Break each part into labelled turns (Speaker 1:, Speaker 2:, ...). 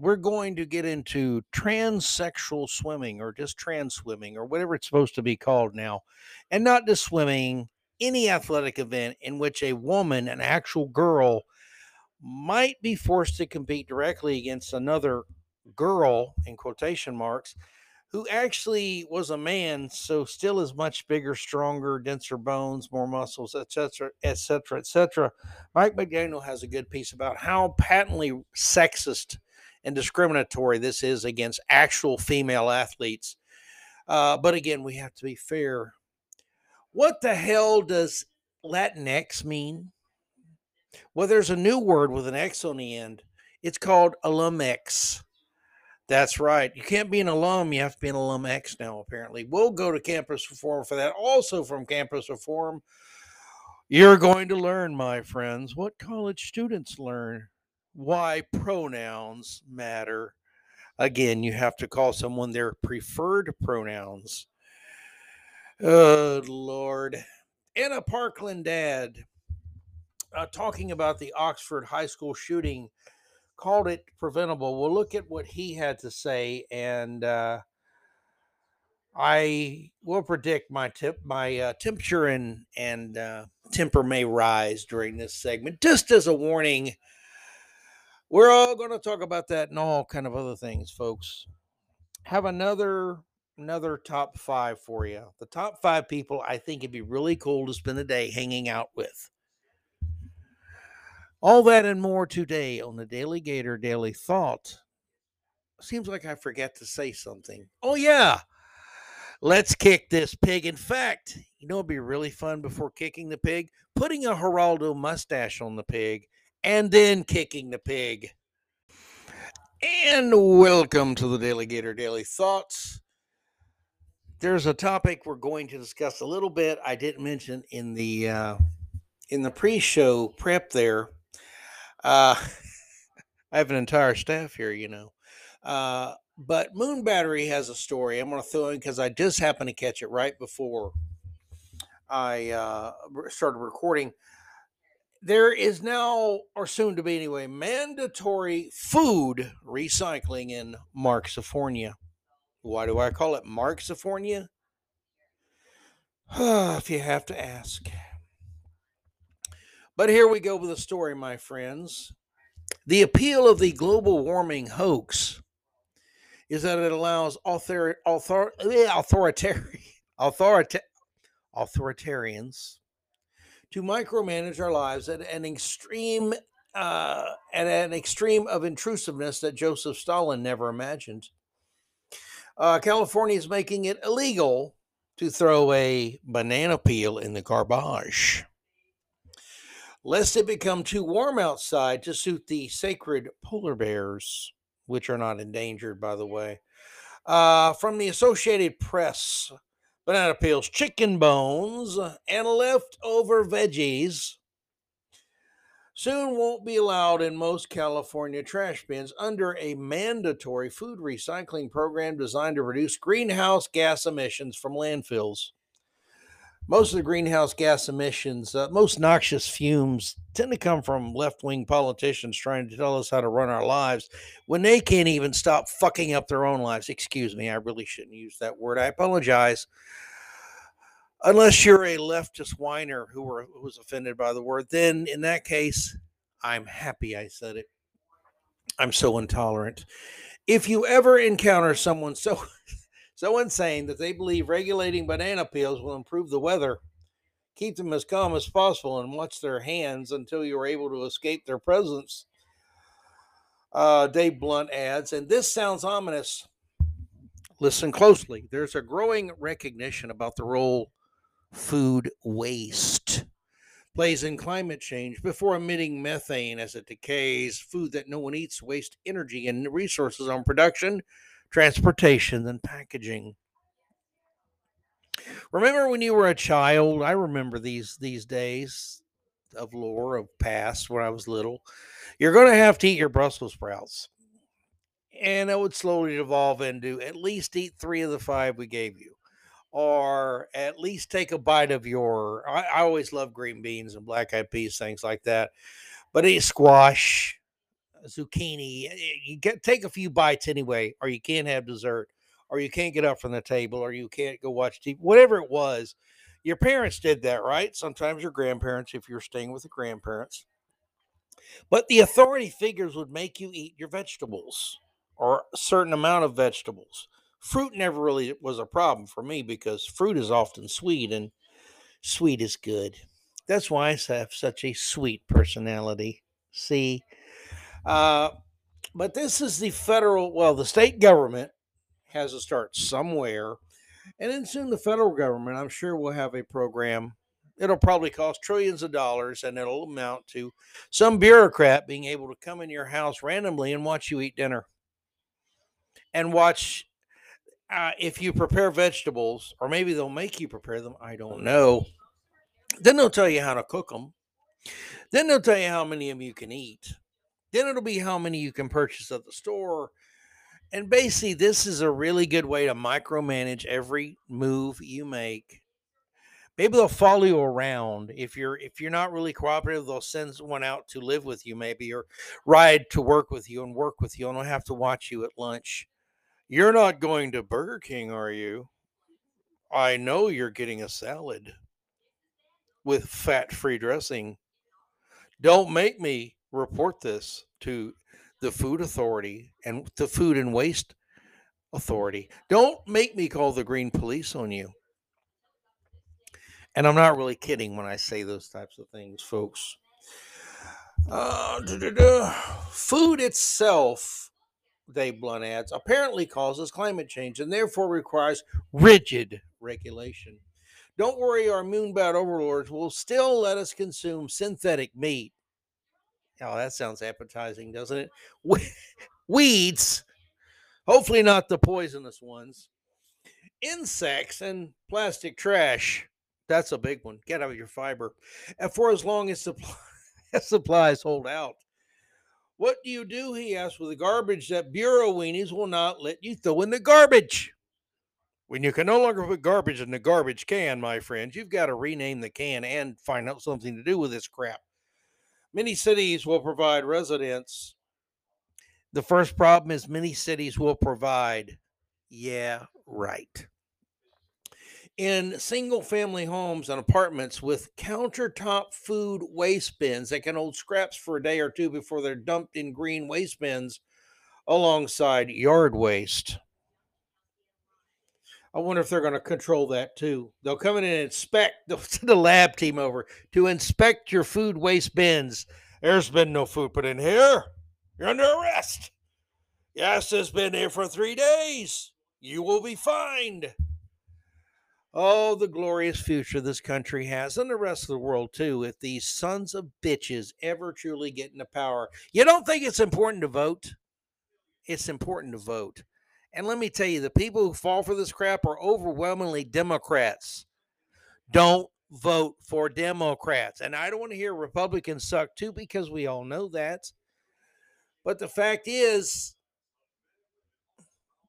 Speaker 1: We're going to get into transsexual swimming or just trans swimming or whatever it's supposed to be called now. And not just swimming, any athletic event in which a woman, an actual girl, might be forced to compete directly against another girl, in quotation marks, who actually was a man, so still is much bigger, stronger, denser bones, more muscles, etc., etc., etc. Mike McDaniel has a good piece about how patently sexist and discriminatory this is against actual female athletes. Uh, but again, we have to be fair. What the hell does Latinx mean? Well, there's a new word with an X on the end. It's called alumx. That's right. You can't be an alum. You have to be an alum X now, apparently. We'll go to Campus Reform for that. Also, from Campus Reform, you're going to learn, my friends, what college students learn, why pronouns matter. Again, you have to call someone their preferred pronouns. Oh, Lord. Anna Parkland dad uh, talking about the Oxford High School shooting called it preventable. We'll look at what he had to say, and uh, I will predict my tip, my uh, temperature and and uh, temper may rise during this segment. Just as a warning, we're all going to talk about that and all kind of other things, folks. Have another another top five for you. The top five people I think it'd be really cool to spend a day hanging out with. All that and more today on the DaleyGator DaleyThought. Seems like I forget to say something. Oh, yeah. Let's kick this pig. In fact, you know, it'd be really fun before kicking the pig? Putting a Geraldo mustache on the pig and then kicking the pig. And welcome to the DaleyGator DaleyThoughts. There's a topic we're going to discuss a little bit. I didn't mention in the uh, in the pre-show prep there uh, I have an entire staff here, you know. Uh, but Moonbattery has a story. I'm going to throw in because I just happened to catch it right before I uh, started recording. There is now, or soon to be anyway, mandatory food recycling in Marxifornia. Why do I call it Marxifornia? if you have to ask. But here we go with the story, my friends. The appeal of the global warming hoax is that it allows author, author, authoritarian, authorita, authoritarians to micromanage our lives at an extreme uh, at an extreme of intrusiveness that Joseph Stalin never imagined. Uh, California is making it illegal to throw a banana peel in the garbage lest it become too warm outside to suit the sacred polar bears, which are not endangered, by the way. Uh, from the Associated Press, banana peels, chicken bones, and leftover veggies soon won't be allowed in most California trash bins under a mandatory food recycling program designed to reduce greenhouse gas emissions from landfills most of the greenhouse gas emissions, uh, most noxious fumes tend to come from left wing politicians trying to tell us how to run our lives when they can't even stop fucking up their own lives. Excuse me, I really shouldn't use that word. I apologize. Unless you're a leftist whiner who, were, who was offended by the word, then in that case, I'm happy I said it. I'm so intolerant. If you ever encounter someone so so insane that they believe regulating banana peels will improve the weather. Keep them as calm as possible and watch their hands until you are able to escape their presence. Uh, Dave Blount adds, and this sounds ominous. Listen closely. There's a growing recognition about the role food waste plays in climate change before emitting methane as it decays. Food that no one eats wastes energy and resources on production, transportation and packaging. Remember when you were a child? I remember these these days of lore of past when I was little. You're going to have to eat your Brussels sprouts. And it would slowly evolve into at least eat three of the five we gave you, or at least take a bite of your. I, I always love green beans and black eyed peas, things like that. But eat squash, zucchini. eh, You get take a few bites anyway, or you can't have dessert, or you can't get up from the table, or you can't go watch TV. Whatever it was, your parents did that, right? Sometimes your grandparents, if you're staying with the grandparents. But the authority figures would make you eat your vegetables or a certain amount of vegetables. Fruit never really was a problem for me because fruit is often sweet and sweet is good. That's why I have such a sweet personality. See? Uh, but this is the federal, well, the state government has to start somewhere. And then soon the federal government, I'm sure, will have a program. It'll probably cost trillions of dollars and it'll amount to some bureaucrat being able to come in your house randomly and watch you eat dinner and watch uh, if you prepare vegetables, or maybe they'll make you prepare them. I don't know. Then they'll tell you how to cook them. Then they'll tell you how many of you can eat. Then it'll be how many you can purchase at the store. And basically, this is a really good way to micromanage every move you make. Maybe they'll follow you around if you're if you're not really cooperative. They'll send someone out to live with you, maybe, or ride to work with you and work with you, and they'll have to watch you at lunch. You're not going to Burger King, are you? I know you're getting a salad with fat free dressing. Don't make me report this to the food authority and the food and waste authority. Don't make me call the green police on you. And I'm not really kidding when I say those types of things, folks. Uh. Food itself, Dave Blount adds, apparently causes climate change and therefore requires rigid regulation. Don't worry, our moonbat overlords will still let us consume synthetic meat. Oh, that sounds appetizing, doesn't it? We- Weeds, hopefully not the poisonous ones, insects, and plastic trash. That's a big one. Get out of your fiber. And for as long as supply, supplies hold out. What do you do? He asked with the garbage that bureau weenies will not let you throw in the garbage. When you can no longer put garbage in the garbage can, my friends, you've got to rename the can and find out something to do with this crap. Many cities will provide residents. The first problem is many cities will provide. Yeah, right. In single family homes and apartments with countertop food waste bins that can hold scraps for a day or two before they're dumped in green waste bins alongside yard waste. I wonder if they're going to control that too. They'll come in and inspect the, the lab team over to inspect your food waste bins. There's been no food put in here. You're under arrest. Yes, it's been here for three days. You will be fined. Oh, the glorious future this country has, and the rest of the world too, if these sons of bitches ever truly get into power. You don't think it's important to vote? It's important to vote. And let me tell you, the people who fall for this crap are overwhelmingly Democrats. Don't vote for Democrats. And I don't want to hear Republicans suck too, because we all know that. But the fact is,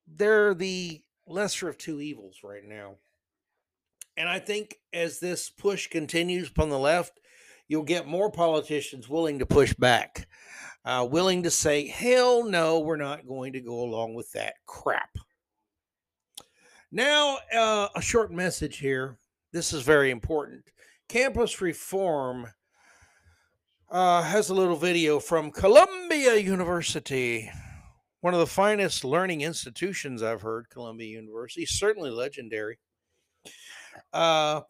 Speaker 1: they're the lesser of two evils right now. And I think as this push continues upon the left, you'll get more politicians willing to push back, uh, willing to say, hell no, we're not going to go along with that crap. Now, uh, a short message here. This is very important. Campus reform uh, has a little video from Columbia University, one of the finest learning institutions I've heard. Columbia University, certainly legendary. Uh,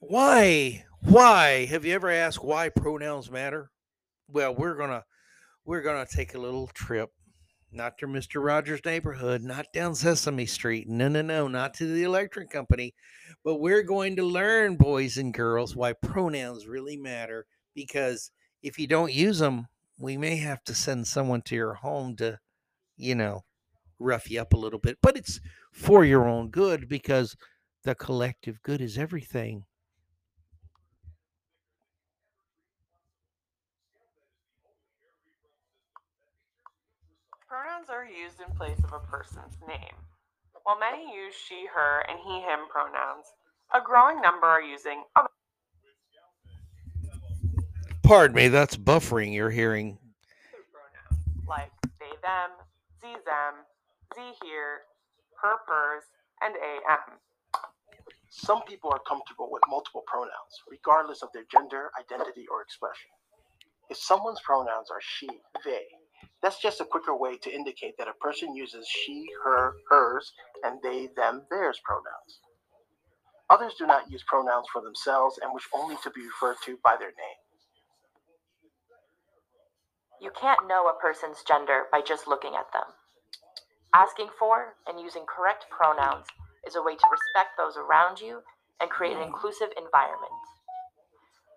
Speaker 1: why? Why? Have you ever asked why pronouns matter? Well, we're gonna we're gonna take a little trip, not to Mister Rogers' neighborhood, not down Sesame Street. No, no, no, not to the electric company, but we're going to learn, boys and girls, why pronouns really matter. Because if you don't use them, we may have to send someone to your home to, you know, rough you up a little bit. But it's for your own good because the collective good is everything.
Speaker 2: Pronouns are used in place of a person's name. While many use she, her, and he, him pronouns, a growing number are using other
Speaker 1: Pardon me, that's buffering you're hearing.
Speaker 2: pronouns like they, them, z them, z here, her pers, and am.
Speaker 3: Some people are comfortable with multiple pronouns, regardless of their gender, identity, or expression. If someone's pronouns are she, they, that's just a quicker way to indicate that a person uses she, her, hers, and they, them, theirs pronouns. Others do not use pronouns for themselves and wish only to be referred to by their name.
Speaker 4: You can't know a person's gender by just looking at them. Asking for and using correct pronouns is a way to respect those around you and create an inclusive environment.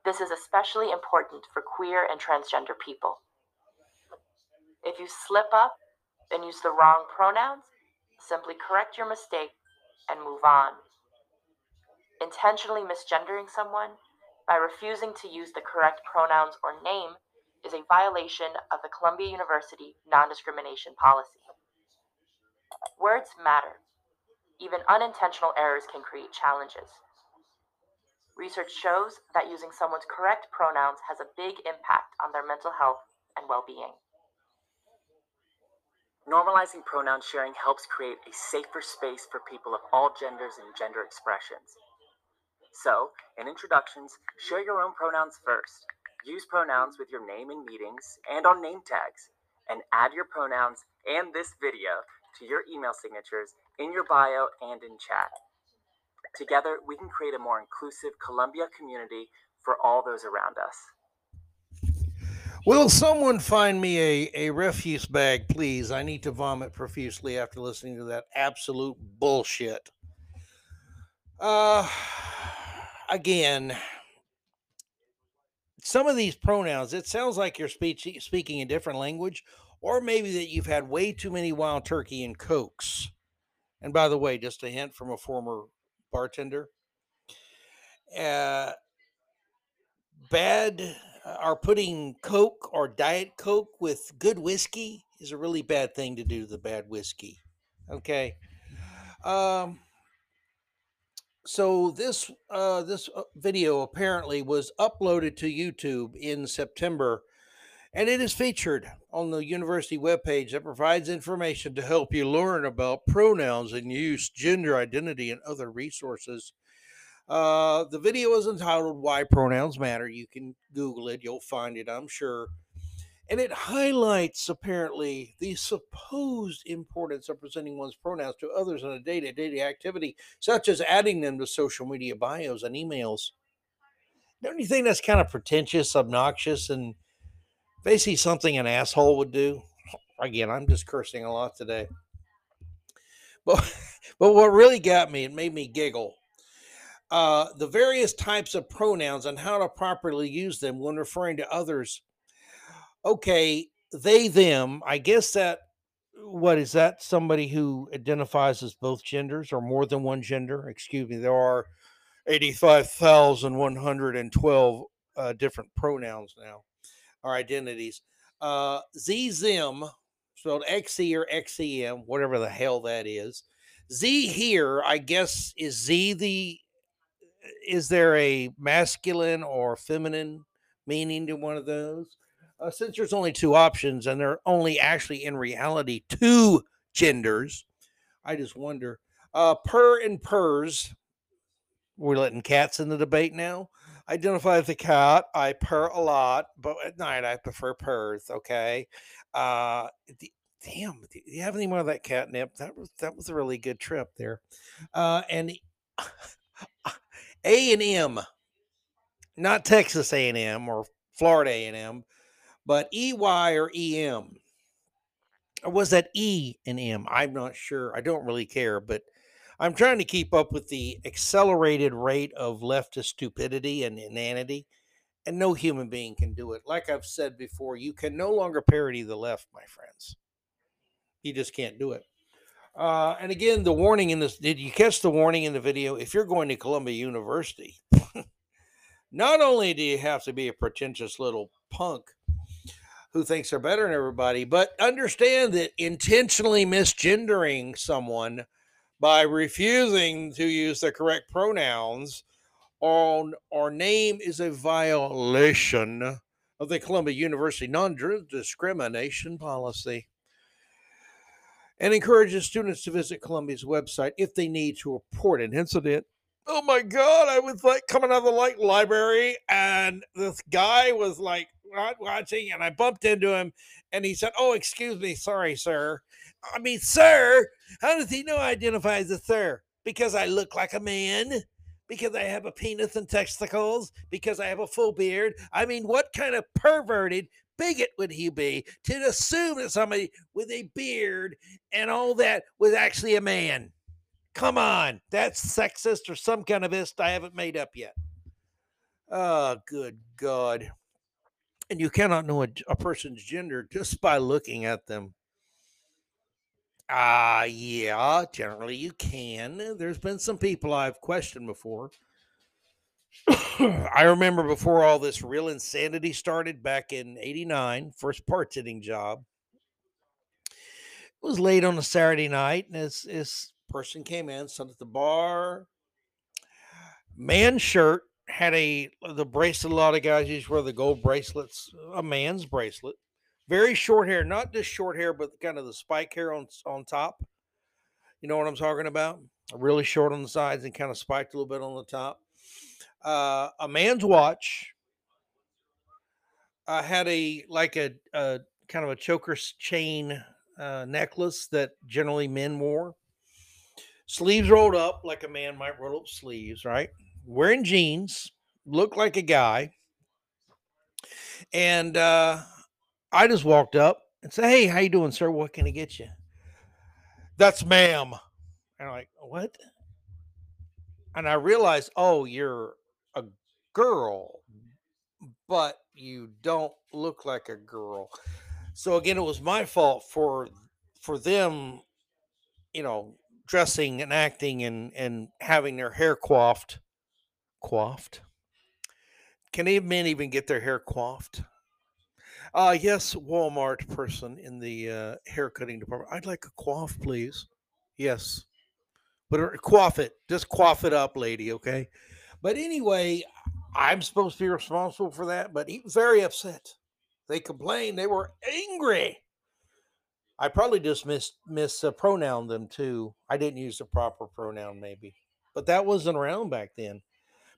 Speaker 4: This is especially important for queer and transgender people. If you slip up and use the wrong pronouns, simply correct your mistake and move on. Intentionally misgendering someone by refusing to use the correct pronouns or name is a violation of the Columbia University non discrimination policy. Words matter. Even unintentional errors can create challenges. Research shows that using someone's correct pronouns has a big impact on their mental health and well being.
Speaker 5: Normalizing pronoun sharing helps create a safer space for people of all genders and gender expressions. So, in introductions, share your own pronouns first. Use pronouns with your name in meetings and on name tags, and add your pronouns and this video to your email signatures in your bio and in chat. Together, we can create a more inclusive Columbia community for all those around us.
Speaker 1: Will someone find me a, a refuse bag, please? I need to vomit profusely after listening to that absolute bullshit. Uh, again, some of these pronouns, it sounds like you're speech, speaking a different language, or maybe that you've had way too many wild turkey and cokes. And by the way, just a hint from a former bartender. Uh, bad are putting Coke or Diet Coke with good whiskey is a really bad thing to do to the bad whiskey. Okay. Um, so this uh, this uh, video apparently was uploaded to YouTube in September, and it is featured on the university webpage that provides information to help you learn about pronouns and use, gender identity, and other resources uh, the video is entitled Why Pronouns Matter. You can Google it, you'll find it, I'm sure. And it highlights apparently the supposed importance of presenting one's pronouns to others in a day to day activity, such as adding them to social media bios and emails. Don't you think that's kind of pretentious, obnoxious, and basically something an asshole would do? Again, I'm just cursing a lot today. But, but what really got me, it made me giggle uh, the various types of pronouns and how to properly use them when referring to others. Okay, they, them, I guess that, what is that? Somebody who identifies as both genders or more than one gender? Excuse me, there are 85,112 uh, different pronouns now, or identities. Uh, Z, them, spelled XE or XEM, whatever the hell that is. Z here, I guess, is Z the is there a masculine or feminine meaning to one of those? Uh, since there's only two options and there are only actually in reality two genders, I just wonder. Uh, purr and purrs. We're letting cats in the debate now. Identify the cat. I purr a lot, but at night I prefer purrs. Okay. Uh, the, damn, do you have any more of that catnip? That was that was a really good trip there. Uh, and A and M, not Texas A and M or Florida A and M, but EY or EM. Or was that E and M? I'm not sure. I don't really care, but I'm trying to keep up with the accelerated rate of leftist stupidity and inanity, and no human being can do it. Like I've said before, you can no longer parody the left, my friends. You just can't do it. Uh, and again, the warning in this did you catch the warning in the video? If you're going to Columbia University, not only do you have to be a pretentious little punk who thinks they're better than everybody, but understand that intentionally misgendering someone by refusing to use the correct pronouns on our name is a violation of the Columbia University non discrimination policy. And encourages students to visit Columbia's website if they need to report an incident. Oh my God, I was like coming out of the like library, and this guy was like not watching, and I bumped into him, and he said, "Oh, excuse me, sorry, sir." I mean, sir, how does he know I identify as a sir? Because I look like a man? Because I have a penis and testicles? Because I have a full beard? I mean, what kind of perverted bigot would he be to assume that somebody with a beard and all that was actually a man? Come on, that's sexist or some kind of ist I haven't made up yet. Oh, good God. And you cannot know a, a person's gender just by looking at them. Ah, yeah, generally you can. There's been some people I've questioned before. I remember before all this real insanity started back in 89, first parts hitting job. It was late on a Saturday night, and this, this person came in, sat at the bar. Man shirt had a the bracelet. A lot of guys used wear the gold bracelets, a man's bracelet. Very short hair, not just short hair, but kind of the spike hair on on top. You know what I'm talking about? Really short on the sides and kind of spiked a little bit on the top. Uh, a man's watch. I had a like a, a kind of a choker chain uh, necklace that generally men wore. Sleeves rolled up like a man might roll up sleeves, right? Wearing jeans, looked like a guy. And uh, I just walked up and said, "Hey, how you doing, sir? What can I get you?" That's ma'am. And I'm like, "What?" And I realized, "Oh, you're girl, but you don't look like a girl." So again, it was my fault for for them, you know, dressing and acting and and having their hair coiffed. Coiffed. Can any men even get their hair coiffed? Uh, yes, Walmart person in the uh, hair cutting department. I'd like a coif, please. Yes. But uh, coif it. Just coif it up, lady, okay? But anyway, I'm supposed to be responsible for that, but he was very upset. They complained. They were angry. I probably just mis mis uh, them too. I didn't use the proper pronoun, maybe, but that wasn't around back then.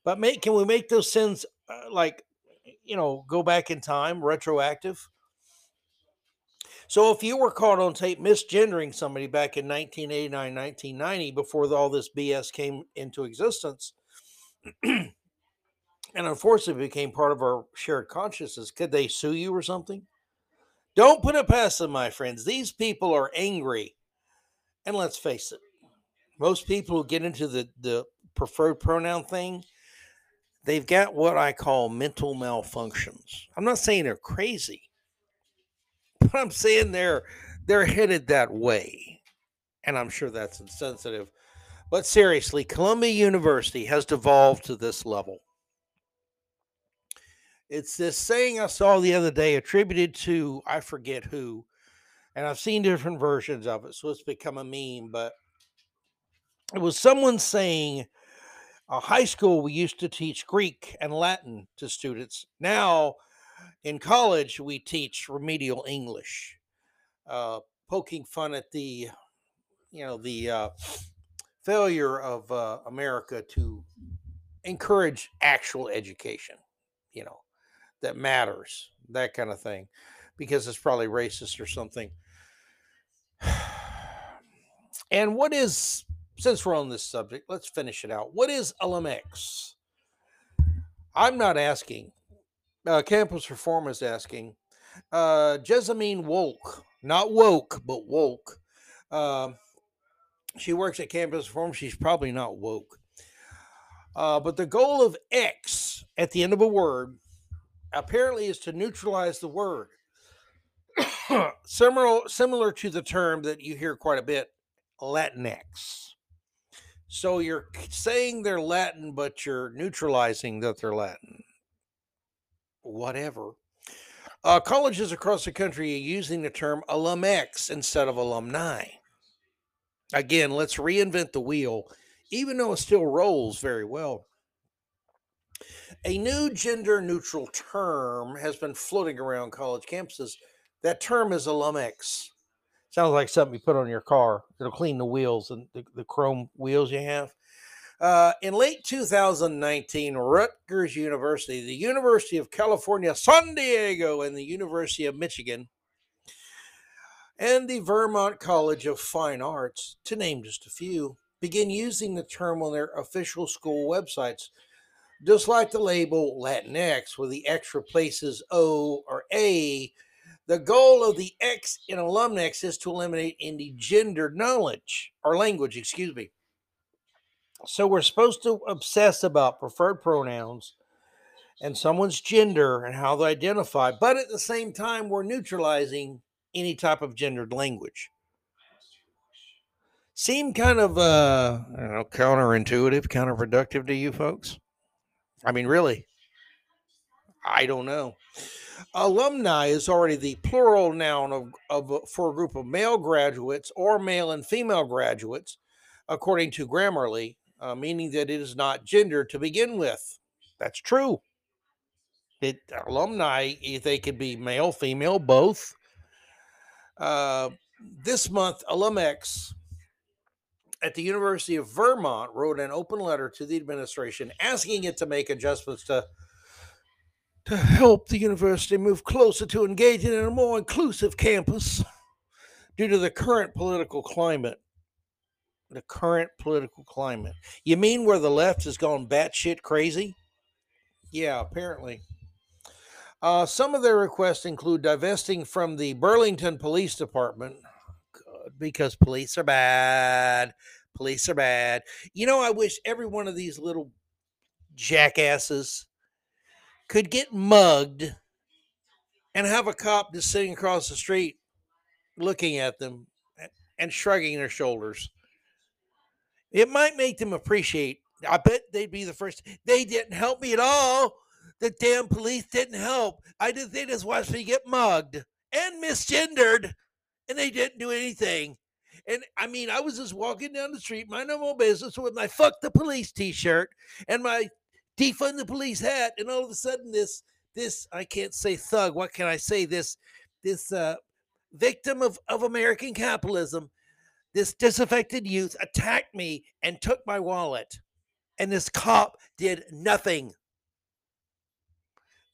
Speaker 1: But make can we make those sins uh, like you know go back in time, retroactive? So if you were caught on tape misgendering somebody back in 1989, 1990, before all this BS came into existence, and unfortunately became part of our shared consciousness, could they sue you or something? Don't put it past them, my friends. These people are angry. And let's face it, most people who get into the, the preferred pronoun thing, they've got what I call mental malfunctions. I'm not saying they're crazy, but I'm saying they're they're headed that way. And I'm sure that's insensitive. But seriously, Columbia University has devolved to this level. It's this saying I saw the other day attributed to I forget who, and I've seen different versions of it, so it's become a meme. But it was someone saying, "A high school we used to teach Greek and Latin to students. Now, in college we teach remedial English." Uh, poking fun at the, you know, the uh, failure of uh, America to encourage actual education. You know that matters, that kind of thing, because it's probably racist or something. And what is, since we're on this subject, let's finish it out. What is alumx? I'm not asking. Uh, Campus Reform is asking. Uh, Jezzamine Wolk, not woke, but woke. Uh, she works at Campus Reform. She's probably not woke. Uh, but the goal of X at the end of a word apparently is to neutralize the word. similar, similar to the term that you hear quite a bit, Latinx. So you're saying they're Latin, but you're neutralizing that they're Latin. Whatever. Uh, colleges across the country are using the term alumx instead of alumni. Again, let's reinvent the wheel, even though it still rolls very well. A new gender neutral term has been floating around college campuses. That term is alumx. Sounds like something you put on your car. It'll clean the wheels and the, the chrome wheels you have. Uh, in late 2019, Rutgers University, the University of California, San Diego, and the University of Michigan, and the Vermont College of Fine Arts, to name just a few, begin using the term on their official school websites, just like the label Latinx, where the X replaces O or A. The goal of the X in alumnex is to eliminate any gendered knowledge or language, excuse me. So we're supposed to obsess about preferred pronouns and someone's gender and how they identify, but at the same time, we're neutralizing any type of gendered language. Seem kind of uh, I don't know, counterintuitive, counterproductive to you folks? I mean, really? I don't know. Alumni is already the plural noun of, of for a group of male graduates or male and female graduates, according to Grammarly, uh, meaning that it is not gender to begin with. That's true. It alumni, they could be male, female, both. Uh, this month, Alumx at the University of Vermont wrote an open letter to the administration asking it to make adjustments to to help the university move closer to engaging in a more inclusive campus due to the current political climate. The current political climate. You mean where the left has gone batshit crazy? Yeah, apparently. Uh, some of their requests include divesting from the Burlington Police Department because police are bad. Police are bad. You know, I wish every one of these little jackasses could get mugged and have a cop just sitting across the street looking at them and shrugging their shoulders. It might make them appreciate. I bet they'd be the first. They didn't help me at all. The damn police didn't help. I just they just watched me get mugged and misgendered, and they didn't do anything. And I mean, I was just walking down the street, my normal business, with my "fuck the police" T-shirt and my defund the police hat, and all of a sudden, this this I can't say thug. What can I say? This this uh, victim of of American capitalism, this disaffected youth attacked me and took my wallet, and this cop did nothing.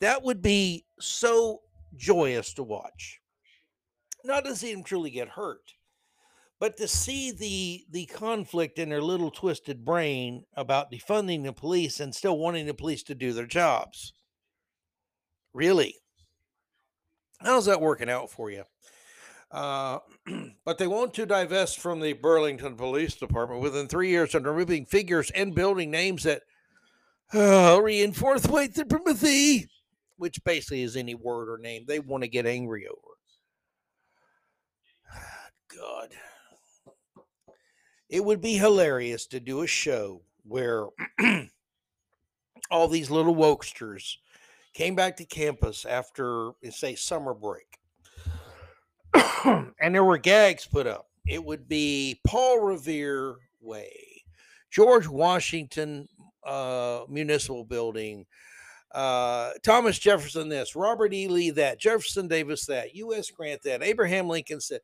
Speaker 1: That would be so joyous to watch. Not to see him truly get hurt, but to see the the conflict in their little twisted brain about defunding the police and still wanting the police to do their jobs. Really? How's that working out for you? Uh, but they want to divest from the Burlington Police Department within three years of removing figures and building names that uh, reinforce white supremacy, which basically is any word or name they want to get angry over. God. It would be hilarious to do a show where all these little wokesters came back to campus after, say, summer break. and there were gags put up. It would be Paul Revere Way, George Washington uh, Municipal Building, uh, Thomas Jefferson this, Robert E. Lee that, Jefferson Davis that, U.S. Grant that, Abraham Lincoln said,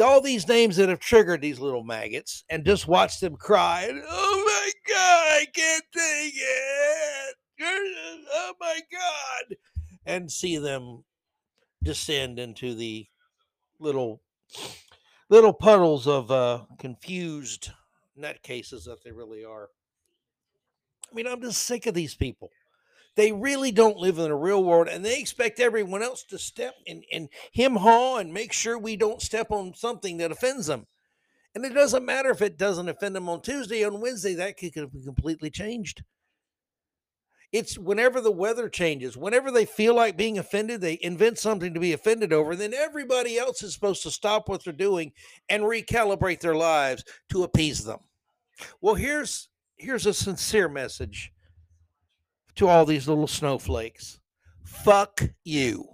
Speaker 1: all these names that have triggered these little maggots and just watch them cry. And, oh my God, I can't take it. Oh my God. And see them descend into the little little puddles of uh, confused nutcases that they really are. I mean, I'm just sick of these people. They really don't live in the real world and they expect everyone else to step and, and him haw and make sure we don't step on something that offends them. And it doesn't matter if it doesn't offend them on Tuesday, on Wednesday, that could be completely changed. It's whenever the weather changes, whenever they feel like being offended, they invent something to be offended over. Then everybody else is supposed to stop what they're doing and recalibrate their lives to appease them. Well, here's here's a sincere message to all these little snowflakes. Fuck you.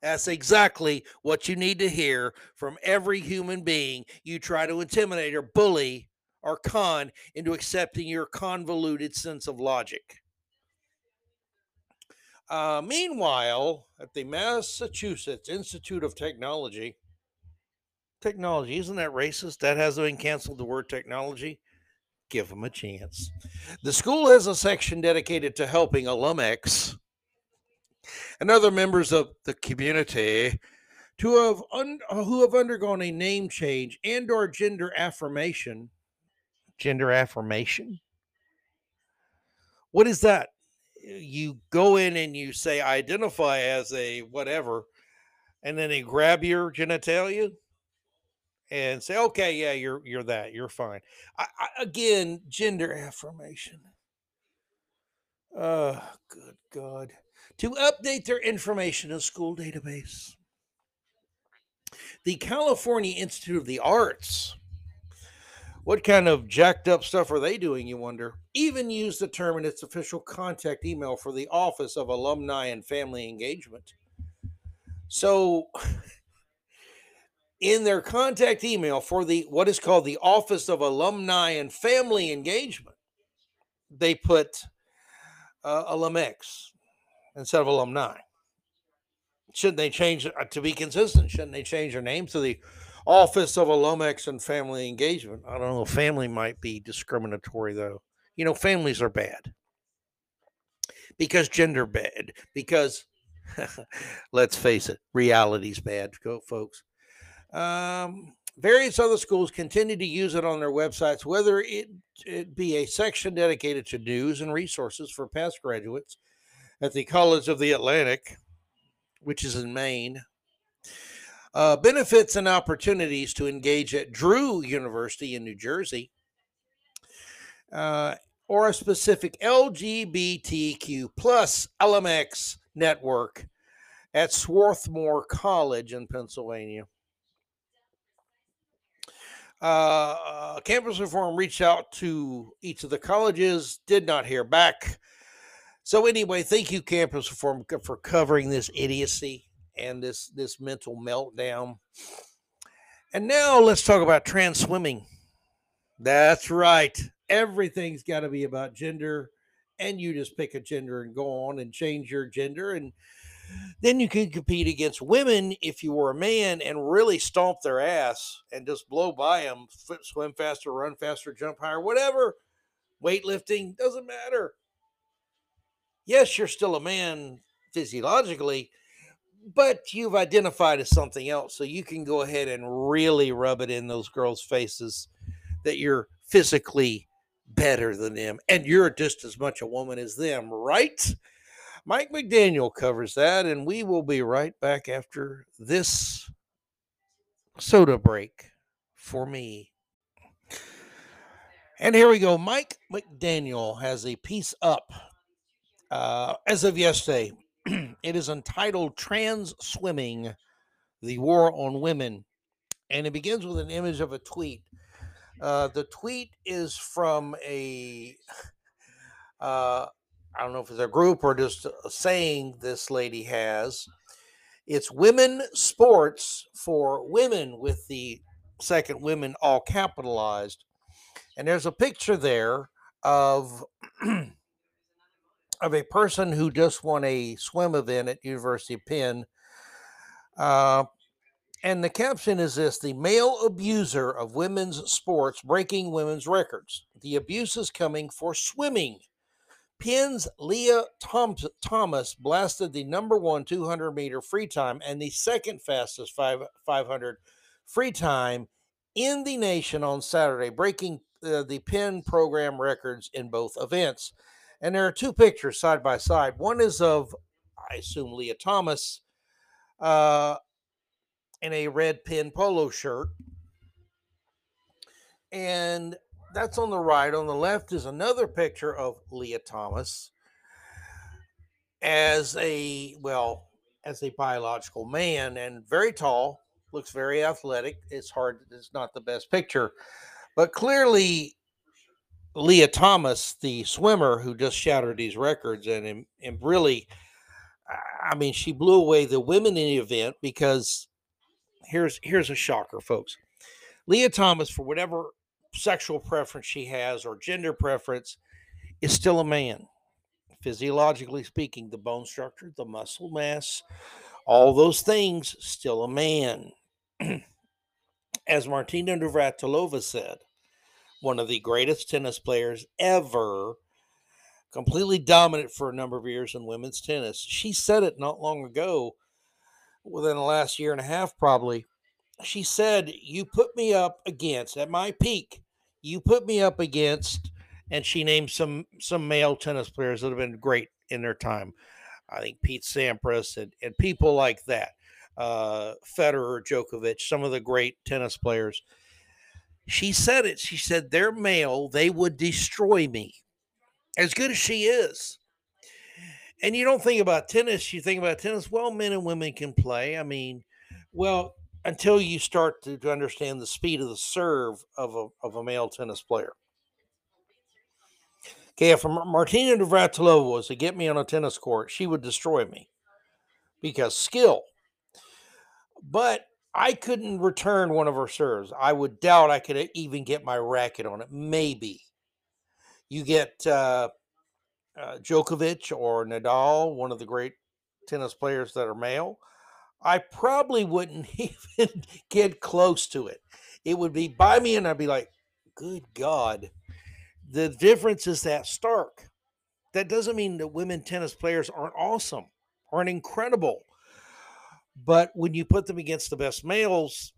Speaker 1: That's exactly what you need to hear from every human being you try to intimidate or bully or con into accepting your convoluted sense of logic. Uh, meanwhile, at the Massachusetts Institute of Technology, Technology. Isn't that racist? That hasn't been canceled, the word technology. Give them a chance. The school has a section dedicated to helping alumni and other members of the community to have un- who have undergone a name change and or gender affirmation. Gender affirmation? What is that? You go in and you say identify as a whatever, and then they grab your genitalia and say, "Okay, yeah, you're you're that. You're fine." I, I, again, gender affirmation. Oh, good God! To update their information in school database, the California Institute of the Arts. What kind of jacked up stuff are they doing, you wonder? Even used the term in its official contact email for the Office of Alumni and Family Engagement. So, in their contact email for the what is called the Office of Alumni and Family Engagement, they put uh, alumx instead of alumni. Shouldn't they change uh, to be consistent? Shouldn't they change their name to the Office of Alumx and Family Engagement? I don't know. Family might be discriminatory though. You know, families are bad because gender bad. Because let's face it, reality's bad, folks. Um, various other schools continue to use it on their websites, whether it, it be a section dedicated to news and resources for past graduates at the College of the Atlantic, which is in Maine. Uh, benefits and opportunities to engage at Drew University in New Jersey, uh, or a specific LGBTQ plus alumx network at Swarthmore College in Pennsylvania. Uh, Campus Reform reached out to each of the colleges, did not hear back. So anyway, thank you, Campus Reform, for covering this idiocy and this this mental meltdown. And now let's talk about trans swimming. That's right. Everything's got to be about gender, and you just pick a gender and go on and change your gender and then you can compete against women if you were a man and really stomp their ass and just blow by them, swim faster, run faster, jump higher, whatever. Weightlifting doesn't matter. Yes, you're still a man physiologically, but you've identified as something else. So you can go ahead and really rub it in those girls' faces that you're physically better than them and you're just as much a woman as them, right? Mike McDaniel covers that, and we will be right back after this soda break for me. And here we go. Mike McDaniel has a piece up uh, as of yesterday. it is entitled Trans Swimming The War on Women. And it begins with an image of a tweet. Uh, the tweet is from a uh, I don't know if it's a group or just a saying this lady has. It's women sports for women with the second women all capitalized. And there's a picture there of of a person who just won a swim event at University of Penn. Uh, and the caption is this the male abuser of women's sports breaking women's records. The abuse is coming for swimming. Penn's Lia Thomas blasted the number one 200 meter free time and the second fastest five, 500 free time in the nation on Saturday, breaking uh, the Penn program records in both events. And there are two pictures side by side. One is of, I assume, Lia Thomas uh, in a red Penn polo shirt. And that's on the right. On the left is another picture of Lia Thomas as a well as a biological man and very tall looks very athletic it's hard it's not the best picture but clearly Lia Thomas the swimmer who just shattered these records and, and really I mean she blew away the women in the event because here's here's a shocker folks Lia Thomas for whatever sexual preference she has or gender preference is still a man. Physiologically speaking, the bone structure, the muscle mass, all those things, still a man. As Martina Navratilova said, one of the greatest tennis players ever, completely dominant for a number of years in women's tennis. She said it not long ago, within the last year and a half, probably. She said, You put me up against, at my peak, you put me up against, and she named some some male tennis players that have been great in their time. I think Pete Sampras and, and people like that, uh, Federer, Djokovic, some of the great tennis players. She said it. She said, they're male. They would destroy me. As good as she is. And you don't think about tennis, you think about tennis. Well, men and women can play. I mean, well, until you start to, to understand the speed of the serve of a, of a male tennis player. Okay, if Martina Navratilova was to get me on a tennis court, she would destroy me because skill. But I couldn't return one of her serves. I would doubt I could even get my racket on it. Maybe. You get uh, uh, Djokovic or Nadal, one of the great tennis players that are male. I probably wouldn't even get close to it. It would be by me, and I'd be like, good God. The difference is that stark. That doesn't mean that women tennis players aren't awesome, aren't incredible. But when you put them against the best males,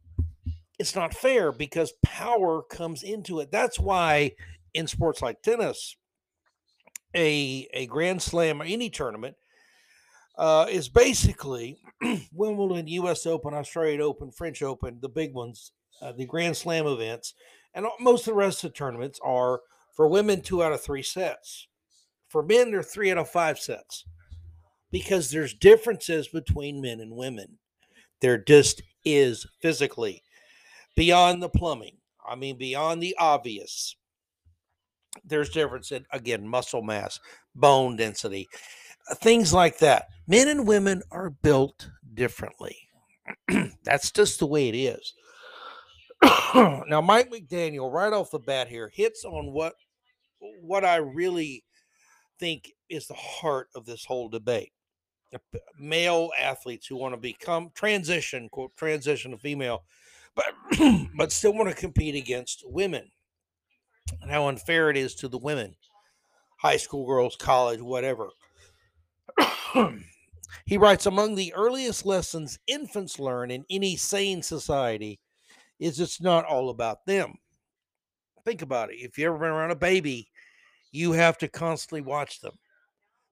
Speaker 1: it's not fair because power comes into it. That's why in sports like tennis, a a Grand Slam or any tournament uh, is basically Wimbledon, U.S. Open, Australian Open, French Open, the big ones, uh, the Grand Slam events, and most of the rest of the tournaments are for women two out of three sets. For men, they're three out of five sets because there's differences between men and women. There just is physically beyond the plumbing. I mean, beyond the obvious. There's difference in again muscle mass, bone density, things like that. Men and women are built differently. That's just the way it is. now, Mike McDaniel, right off the bat here, hits on what what I really think is the heart of this whole debate male athletes who want to become transition quote transition to female but but still want to compete against women and how unfair it is to the women high school girls college whatever he writes among the earliest lessons infants learn in any sane society is it's not all about them think about it if you ever been around a baby you have to constantly watch them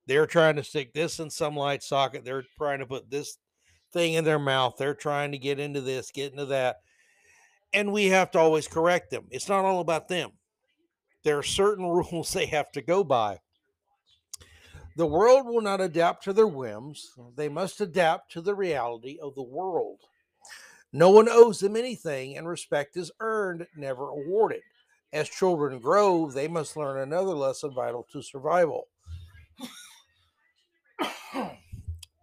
Speaker 1: they're trying to stick this in some light socket. They're trying to put this thing in their mouth. They're trying to get into this, get into that. And we have to always correct them. It's not all about them. There are certain rules they have to go by. The world will not adapt to their whims. They must adapt to the reality of the world. No one owes them anything, and respect is earned, never awarded. As children grow, they must learn another lesson vital to survival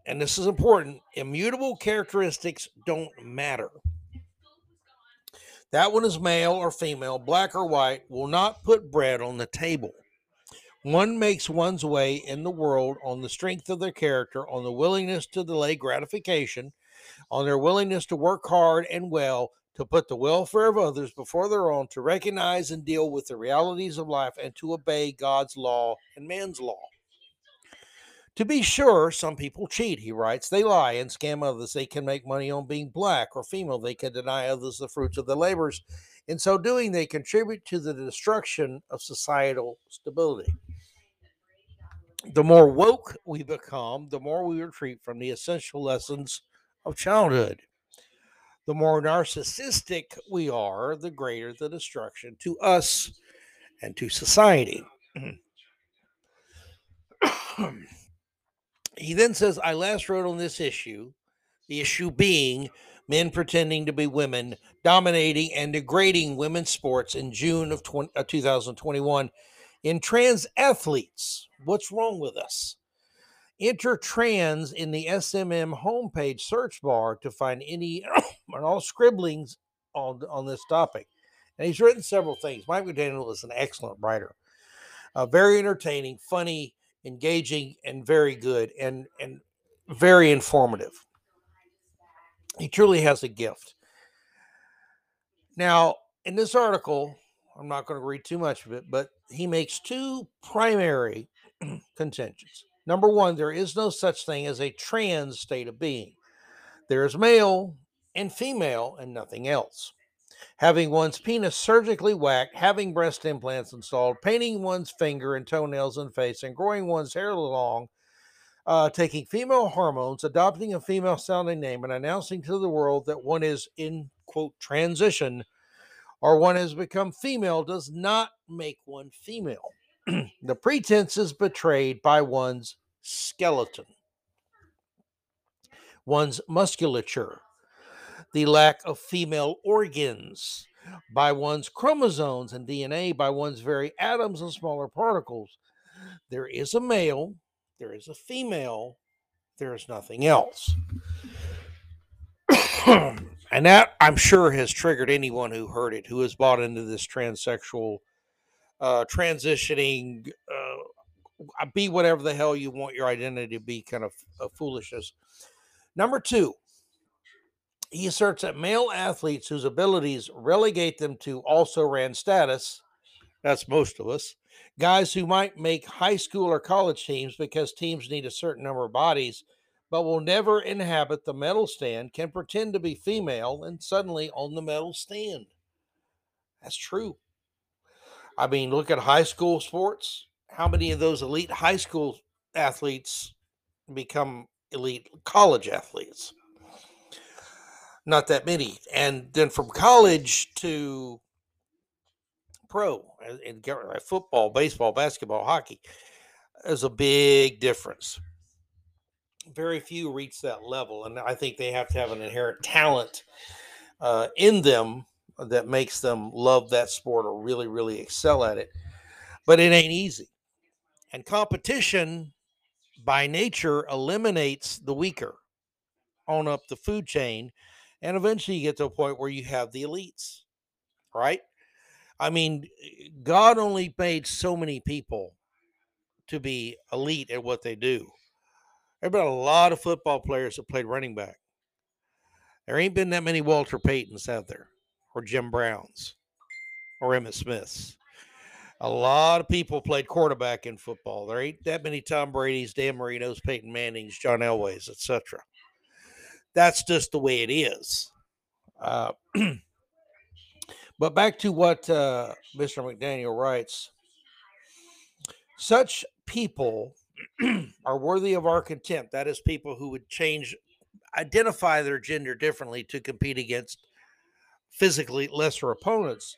Speaker 1: and this is important immutable characteristics don't matter. That one is male or female, black or white, will not put bread on the table. One makes one's way in the world on the strength of their character, on the willingness to delay gratification, on their willingness to work hard and well, to put the welfare of others before their own, to recognize and deal with the realities of life, and to obey God's law and man's law. To be sure, some people cheat, he writes. They lie and scam others. They can make money on being black or female. They can deny others the fruits of their labors. In so doing, they contribute to the destruction of societal stability. The more woke we become, the more we retreat from the essential lessons of childhood. The more narcissistic we are, the greater the destruction to us and to society. He then says, I last wrote on this issue, the issue being men pretending to be women, dominating and degrading women's sports in June of 20, uh, 2021 in trans athletes. What's wrong with us? Enter trans in the SMM homepage search bar to find any and all scribblings on, on this topic. And he's written several things. Mike McDaniel is an excellent writer, uh, very entertaining, funny, engaging and very good and and very informative. He truly has a gift. Now, in this article, I'm not going to read too much of it, but he makes two primary contentions. Number one, there is no such thing as a trans state of being. There is male and female and nothing else. Having one's penis surgically whacked, having breast implants installed, painting one's finger and toenails and face, and growing one's hair long, uh, taking female hormones, adopting a female sounding name, and announcing to the world that one is in quote transition or one has become female does not make one female. the pretense is betrayed by one's skeleton, one's musculature, the lack of female organs, by one's chromosomes and DNA, by one's very atoms and smaller particles. There is a male, there is a female, there is nothing else. and that I'm sure has triggered anyone who heard it, who has bought into this transsexual, uh, transitioning, uh, be whatever the hell you want your identity to be kind of, of foolishness. Number two, he asserts that male athletes whose abilities relegate them to also ran status, that's most of us, guys who might make high school or college teams because teams need a certain number of bodies but will never inhabit the medal stand can pretend to be female and suddenly on the medal stand. That's true. I mean, look at high school sports. How many of those elite high school athletes become elite college athletes? Not that many. And then from college to pro and football, baseball, basketball, hockey, there's a big difference very few reach that level, and I think they have to have an inherent talent uh, in them that makes them love that sport or really, really excel at it. But it ain't easy, and competition by nature eliminates the weaker on up the food chain, and eventually you get to a point where you have the elites, right? I mean, God only made so many people to be elite at what they do. There been a lot of football players that played running back. There ain't been that many Walter Paytons out there, or Jim Browns, or Emmitt Smiths. A lot of people played quarterback in football. There ain't that many Tom Brady's, Dan Marino's, Peyton Manning's, John Elway's, etc. That's just the way it is. Uh, but back to what uh, Mr. McDaniel writes. Such people are worthy of our contempt. That is, people who would change, identify their gender differently to compete against physically lesser opponents.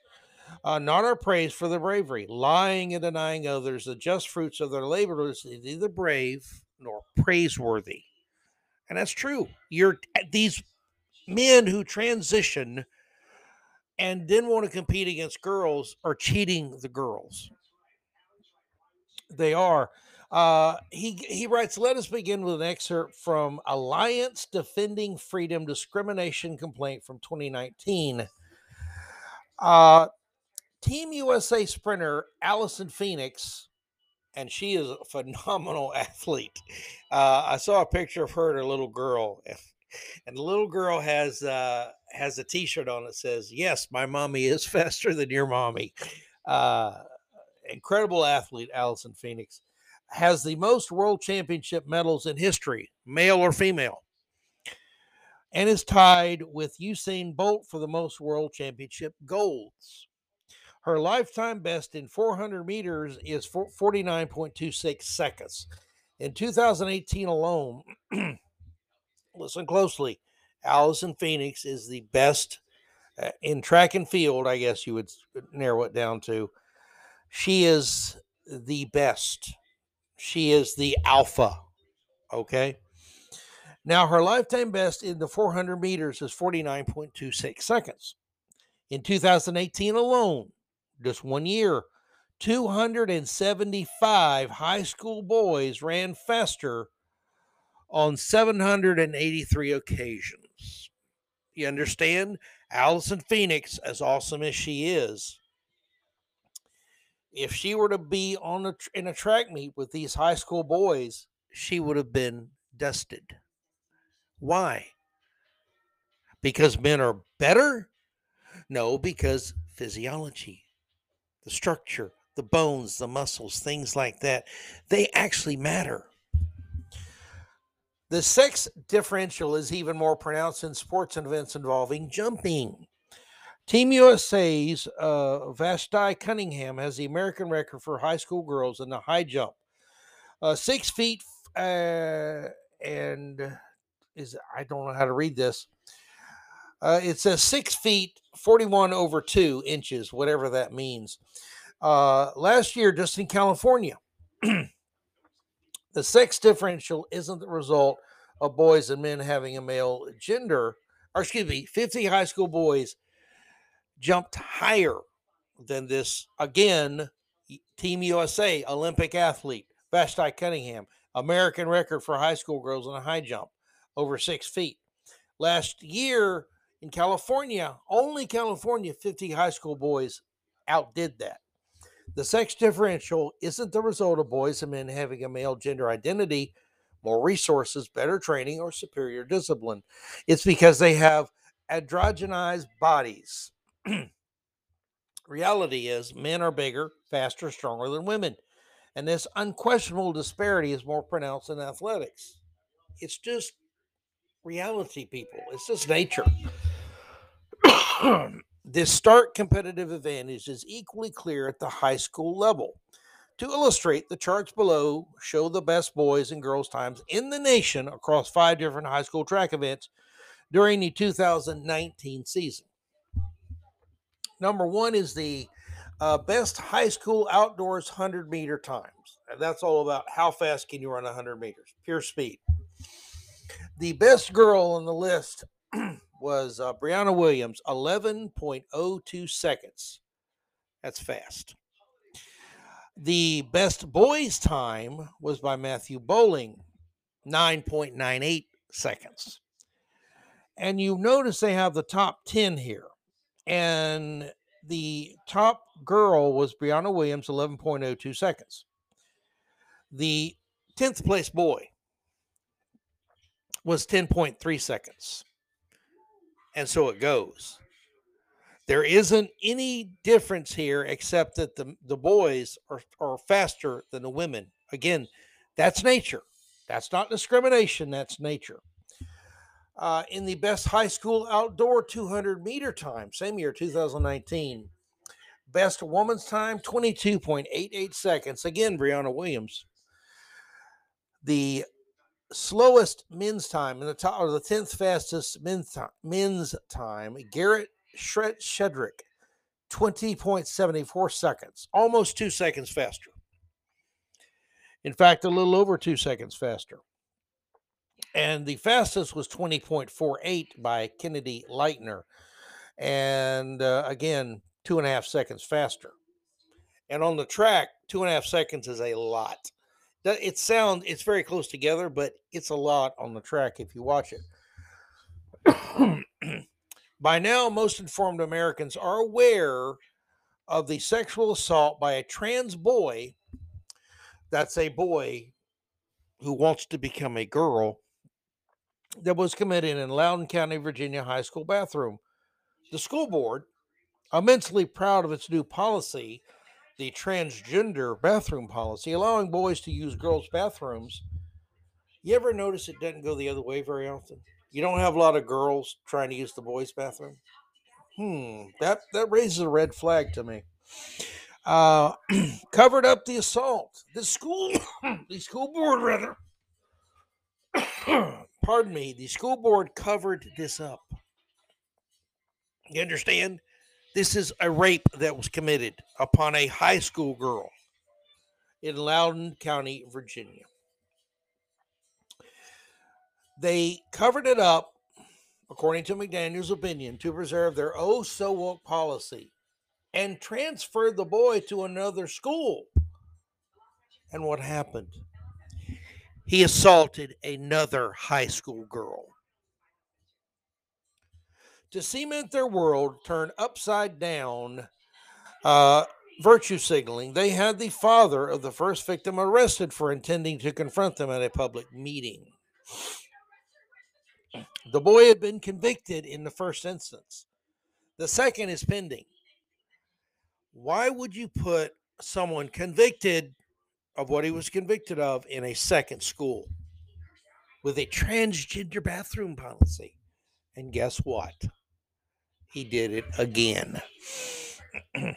Speaker 1: Uh, not our praise for their bravery, lying and denying others the just fruits of their labor is neither brave nor praiseworthy. And that's true. You're eh, these men who transition and then want to compete against girls are cheating the girls. They are. Uh, he he writes, "Let us begin with an excerpt from Alliance Defending Freedom discrimination complaint from 2019." Uh, Team USA sprinter Allison Phoenix, and she is a phenomenal athlete. Uh, I saw a picture of her and her little girl, and the little girl has uh, has a T-shirt on that says, "Yes, my mommy is faster than your mommy." Uh, incredible athlete, Allison Phoenix has the most world championship medals in history, male or female, and is tied with Usain Bolt for the most world championship golds. Her lifetime best in 400 meters is 49.26 seconds. In 2018 alone, listen closely, Allison Phoenix is the best uh, in track and field, I guess you would narrow it down to. She is the best she is the alpha. Okay. Now, her lifetime best in the 400 meters is 49.26 seconds. In 2018 alone, just one year, 275 high school boys ran faster on 783 occasions. You understand? Allison Phoenix, as awesome as she is, if she were to be on a, in a track meet with these high school boys, she would have been dusted. Why? Because men are better? No, because physiology, the structure, the bones, the muscles, things like that, they actually matter. The sex differential is even more pronounced in sports and events involving jumping. Team USA's uh, Vashti Cunningham has the American record for high school girls in the high jump. Uh, six feet uh, and is I don't know how to read this. Uh, it says six feet, 41 over two inches, whatever that means. Uh, last year, just in California, the sex differential isn't the result of boys and men having a male gender, or excuse me, 50 high school boys jumped higher than this. Again, Team USA, Olympic athlete, Vashti Cunningham, American record for high school girls in a high jump, over six feet. Last year in California, only California 50 high school boys outdid that. The sex differential isn't the result of boys and men having a male gender identity, more resources, better training, or superior discipline. It's because they have androgenized bodies. Reality is men are bigger, faster, stronger than women. And this unquestionable disparity is more pronounced in athletics. It's just reality, people. It's just nature. this stark competitive advantage is equally clear at the high school level. To illustrate, the charts below show the best boys and girls times in the nation across five different high school track events during the 2019 season. Number one is the uh, best high school outdoors 100 meter times. That's all about how fast can you run 100 meters, pure speed. The best girl on the list was uh, Briana Williams, 11.02 seconds. That's fast. The best boys time was by Matthew Boling, 9.98 seconds. And you notice they have the top 10 here. And the top girl was Briana Williams, 11.02 seconds. The 10th place boy was 10.3 seconds. And so it goes. There isn't any difference here except that the, the boys are, are faster than the women. Again, that's nature. That's not discrimination, that's nature. Uh, in the best high school outdoor 200 meter time, same year, 2019. Best woman's time, 22.88 seconds. Again, Briana Williams. The slowest men's time in the top, or the 10th fastest men's time, men's time Garrett Shred- Shedrick, 20.74 seconds, almost two seconds faster. In fact, a little over two seconds faster. And the fastest was 20.48 by Kennedy Lightner. And uh, again, two and a half seconds faster. And on the track, two and a half seconds is a lot. It sounds it's very close together, but it's a lot on the track if you watch it. by now, most informed Americans are aware of the sexual assault by a trans boy. That's a boy who wants to become a girl that was committed in Loudoun County, Virginia high school bathroom. The school board, immensely proud of its new policy, the transgender bathroom policy, allowing boys to use girls' bathrooms. You ever notice it doesn't go the other way very often? You don't have a lot of girls trying to use the boys' bathroom. Hmm, that that raises a red flag to me. Uh, covered up the assault. The school, the school board rather. pardon me, the school board covered this up. You understand? This is a rape that was committed upon a high school girl in Loudoun County, Virginia. They covered it up, according to McDaniel's opinion, to preserve their oh so woke policy and transferred the boy to another school. And what happened? he assaulted another high school girl. To cement their world turned upside down uh, virtue signaling, they had the father of the first victim arrested for intending to confront them at a public meeting. The boy had been convicted in the first instance. The second is pending. Why would you put someone convicted of what he was convicted of in a second school with a transgender bathroom policy? And guess what? He did it again.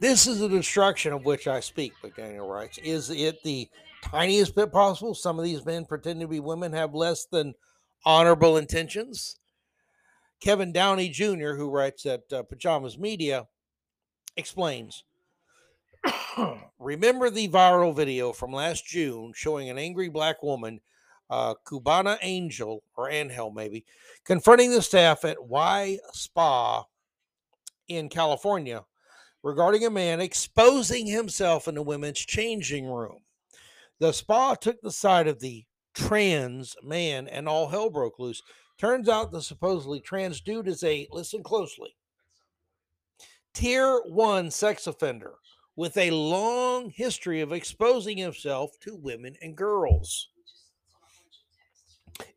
Speaker 1: this is the destruction of which I speak, McDaniel writes. Is it the tiniest bit possible? Some of these men pretending to be women have less than honorable intentions. Kevin Downey Jr., who writes at uh, Pajamas Media, explains Remember the viral video from last June showing an angry black woman, uh, Cubana Angel, or Angel maybe, confronting the staff at Y Spa in California regarding a man exposing himself in the women's changing room. The spa took the side of the trans man and all hell broke loose. Turns out the supposedly trans dude is a, listen closely, tier one sex offender with a long history of exposing himself to women and girls.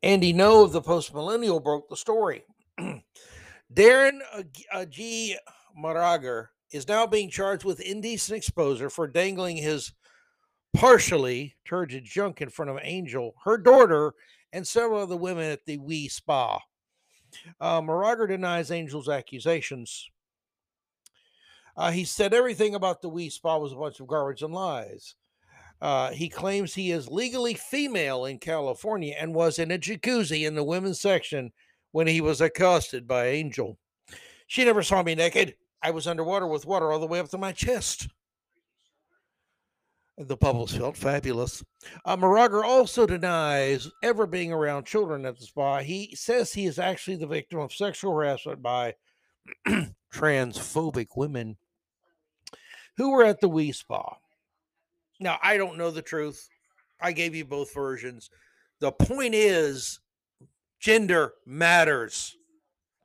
Speaker 1: Andy Ngo of the Post Millennial broke the story. Darren G. Merager is now being charged with indecent exposure for dangling his partially turgid junk in front of Angel, her daughter, and several other women at the Wi Spa. Uh, Merager denies Angel's accusations. Uh, he said everything about the Wi Spa was a bunch of garbage and lies. Uh, he claims he is legally female in California and was in a jacuzzi in the women's section when he was accosted by Angel. She never saw me naked. I was underwater with water all the way up to my chest. The bubbles felt fabulous. Uh, also denies ever being around children at the spa. He says he is actually the victim of sexual harassment by transphobic women who were at the Wi Spa. Now, I don't know the truth. I gave you both versions. The point is, gender matters.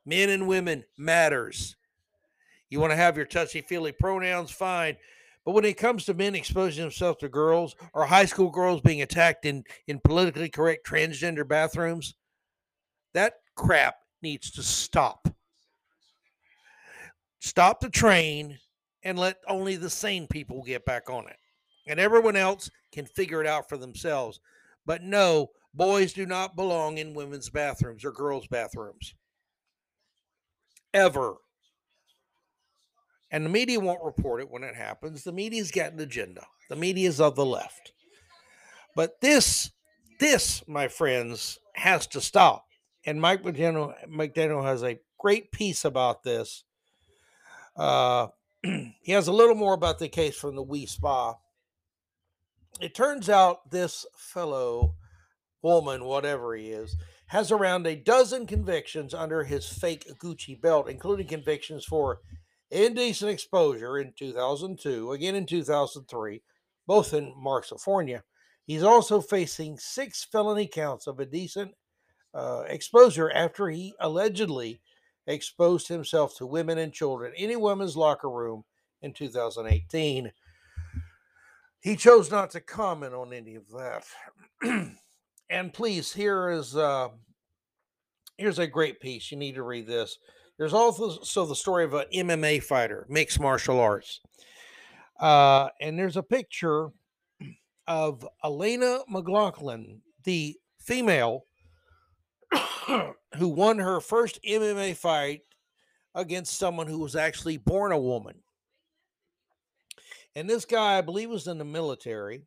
Speaker 1: Men and women matters. You want to have your touchy feely pronouns, fine. But when it comes to men exposing themselves to girls or high school girls being attacked in, in politically correct transgender bathrooms, that crap needs to stop. Stop the train and let only the sane people get back on it. And everyone else can figure it out for themselves. But no, boys do not belong in women's bathrooms or girls' bathrooms. Ever. And the media won't report it when it happens. The media's got an agenda. The media's of the left. But this, this, my friends, has to stop. And Mike McDaniel, McDaniel has a great piece about this. Uh, he has a little more about the case from the Wi Spa. It turns out this fellow, woman, whatever he is, has around a dozen convictions under his fake Gucci belt, including convictions for indecent exposure in 2002, again in 2003, both in California. He's also facing six felony counts of indecent uh, exposure after he allegedly exposed himself to women and children in a women's locker room in 2018. He chose not to comment on any of that. and please, here is uh, here's a great piece. You need to read this. There's also so the story of an MMA fighter, mixed martial arts. Uh, and there's a picture of Alana McLaughlin, the female who won her first MMA fight against someone who was actually born a woman. And this guy, I believe, was in the military.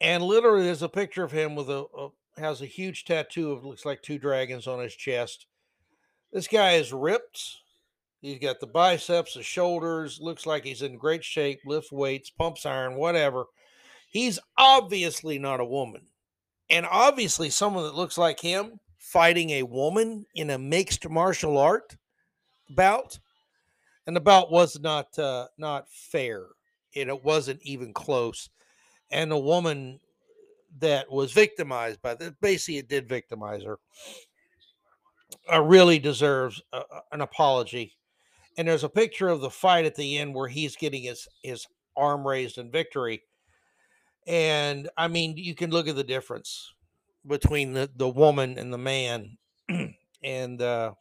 Speaker 1: And literally, there's a picture of him with a, a has a huge tattoo of looks like two dragons on his chest. This guy is ripped. He's got the biceps, the shoulders, looks like he's in great shape, lift weights, pumps iron, whatever. He's obviously not a woman. And obviously, someone that looks like him fighting a woman in a mixed martial art bout. And the bout was not uh, not fair. And it wasn't even close. And the woman that was victimized by this, basically, it did victimize her uh, really deserves a, an apology. And there's a picture of the fight at the end where he's getting his his arm raised in victory. And I mean, you can look at the difference between the, the woman and the man. and uh,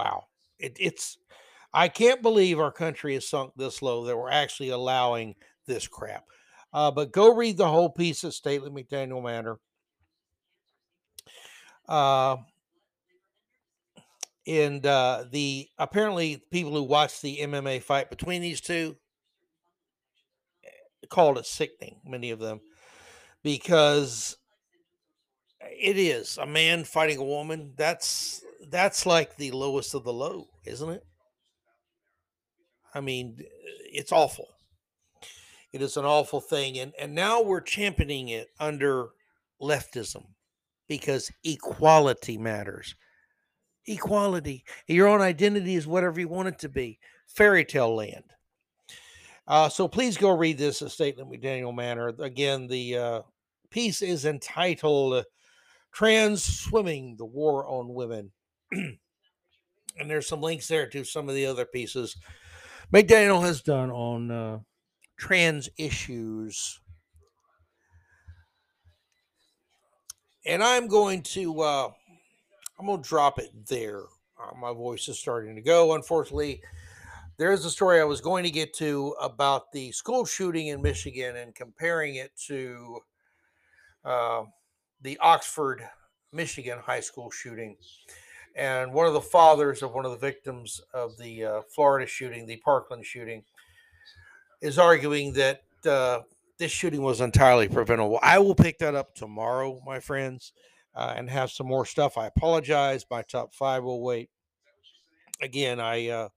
Speaker 1: Wow. It, it's, I can't believe our country has sunk this low that we're actually allowing this crap. Uh, but go read the whole piece at Stately McDaniel Manor. Uh, and uh, the apparently people who watched the MMA fight between these two eh, called it sickening. Many of them because it is a man fighting a woman. That's that's like the lowest of the low, isn't it? I mean, it's awful. It is an awful thing, and and now we're championing it under leftism because equality matters. Equality. Your own identity is whatever you want it to be. Fairy tale land. Uh, so please go read this statement Stately Daniel Manor. Again, the uh, piece is entitled Trans Swimming the War on Women. and there's some links there to some of the other pieces McDaniel has done on uh, trans issues. And I'm going to uh, I'm going to drop it there. Uh, my voice is starting to go. Unfortunately, there is a story I was going to get to about the school shooting in Michigan and comparing it to uh, the Oxford, Michigan high school shooting. And one of the fathers of one of the victims of the uh, Florida shooting, the Parkland shooting, is arguing that uh, this shooting was entirely preventable. I will pick that up tomorrow, my friends, uh, and have some more stuff. I apologize. My top five will wait. Again, I uh,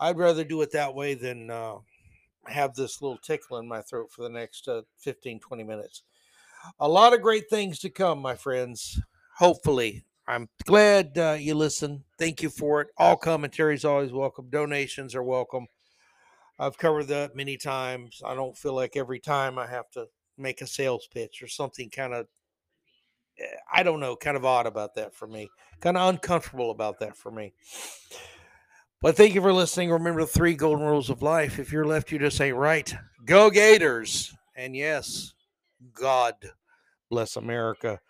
Speaker 1: I'd rather do it that way than uh, have this little tickle in my throat for the next uh, 15, 20 minutes. A lot of great things to come, my friends. Hopefully, I'm glad uh, you listen. Thank you for it. All commentaries always welcome. Donations are welcome. I've covered that many times. I don't feel like every time I have to make a sales pitch or something kind of, I don't know, kind of odd about that for me. Kind of uncomfortable about that for me. But thank you for listening. Remember the three golden rules of life. If you're left, you just ain't right. Go Gators. And yes, God bless America.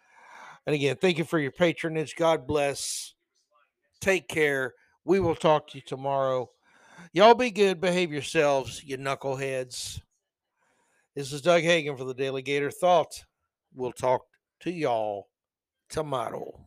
Speaker 1: And again, thank you for your patronage. God bless. Take care. We will talk to you tomorrow. Y'all be good. Behave yourselves, you knuckleheads. This is Doug Hagin for the DaleyGator Thought. We'll talk to y'all tomorrow.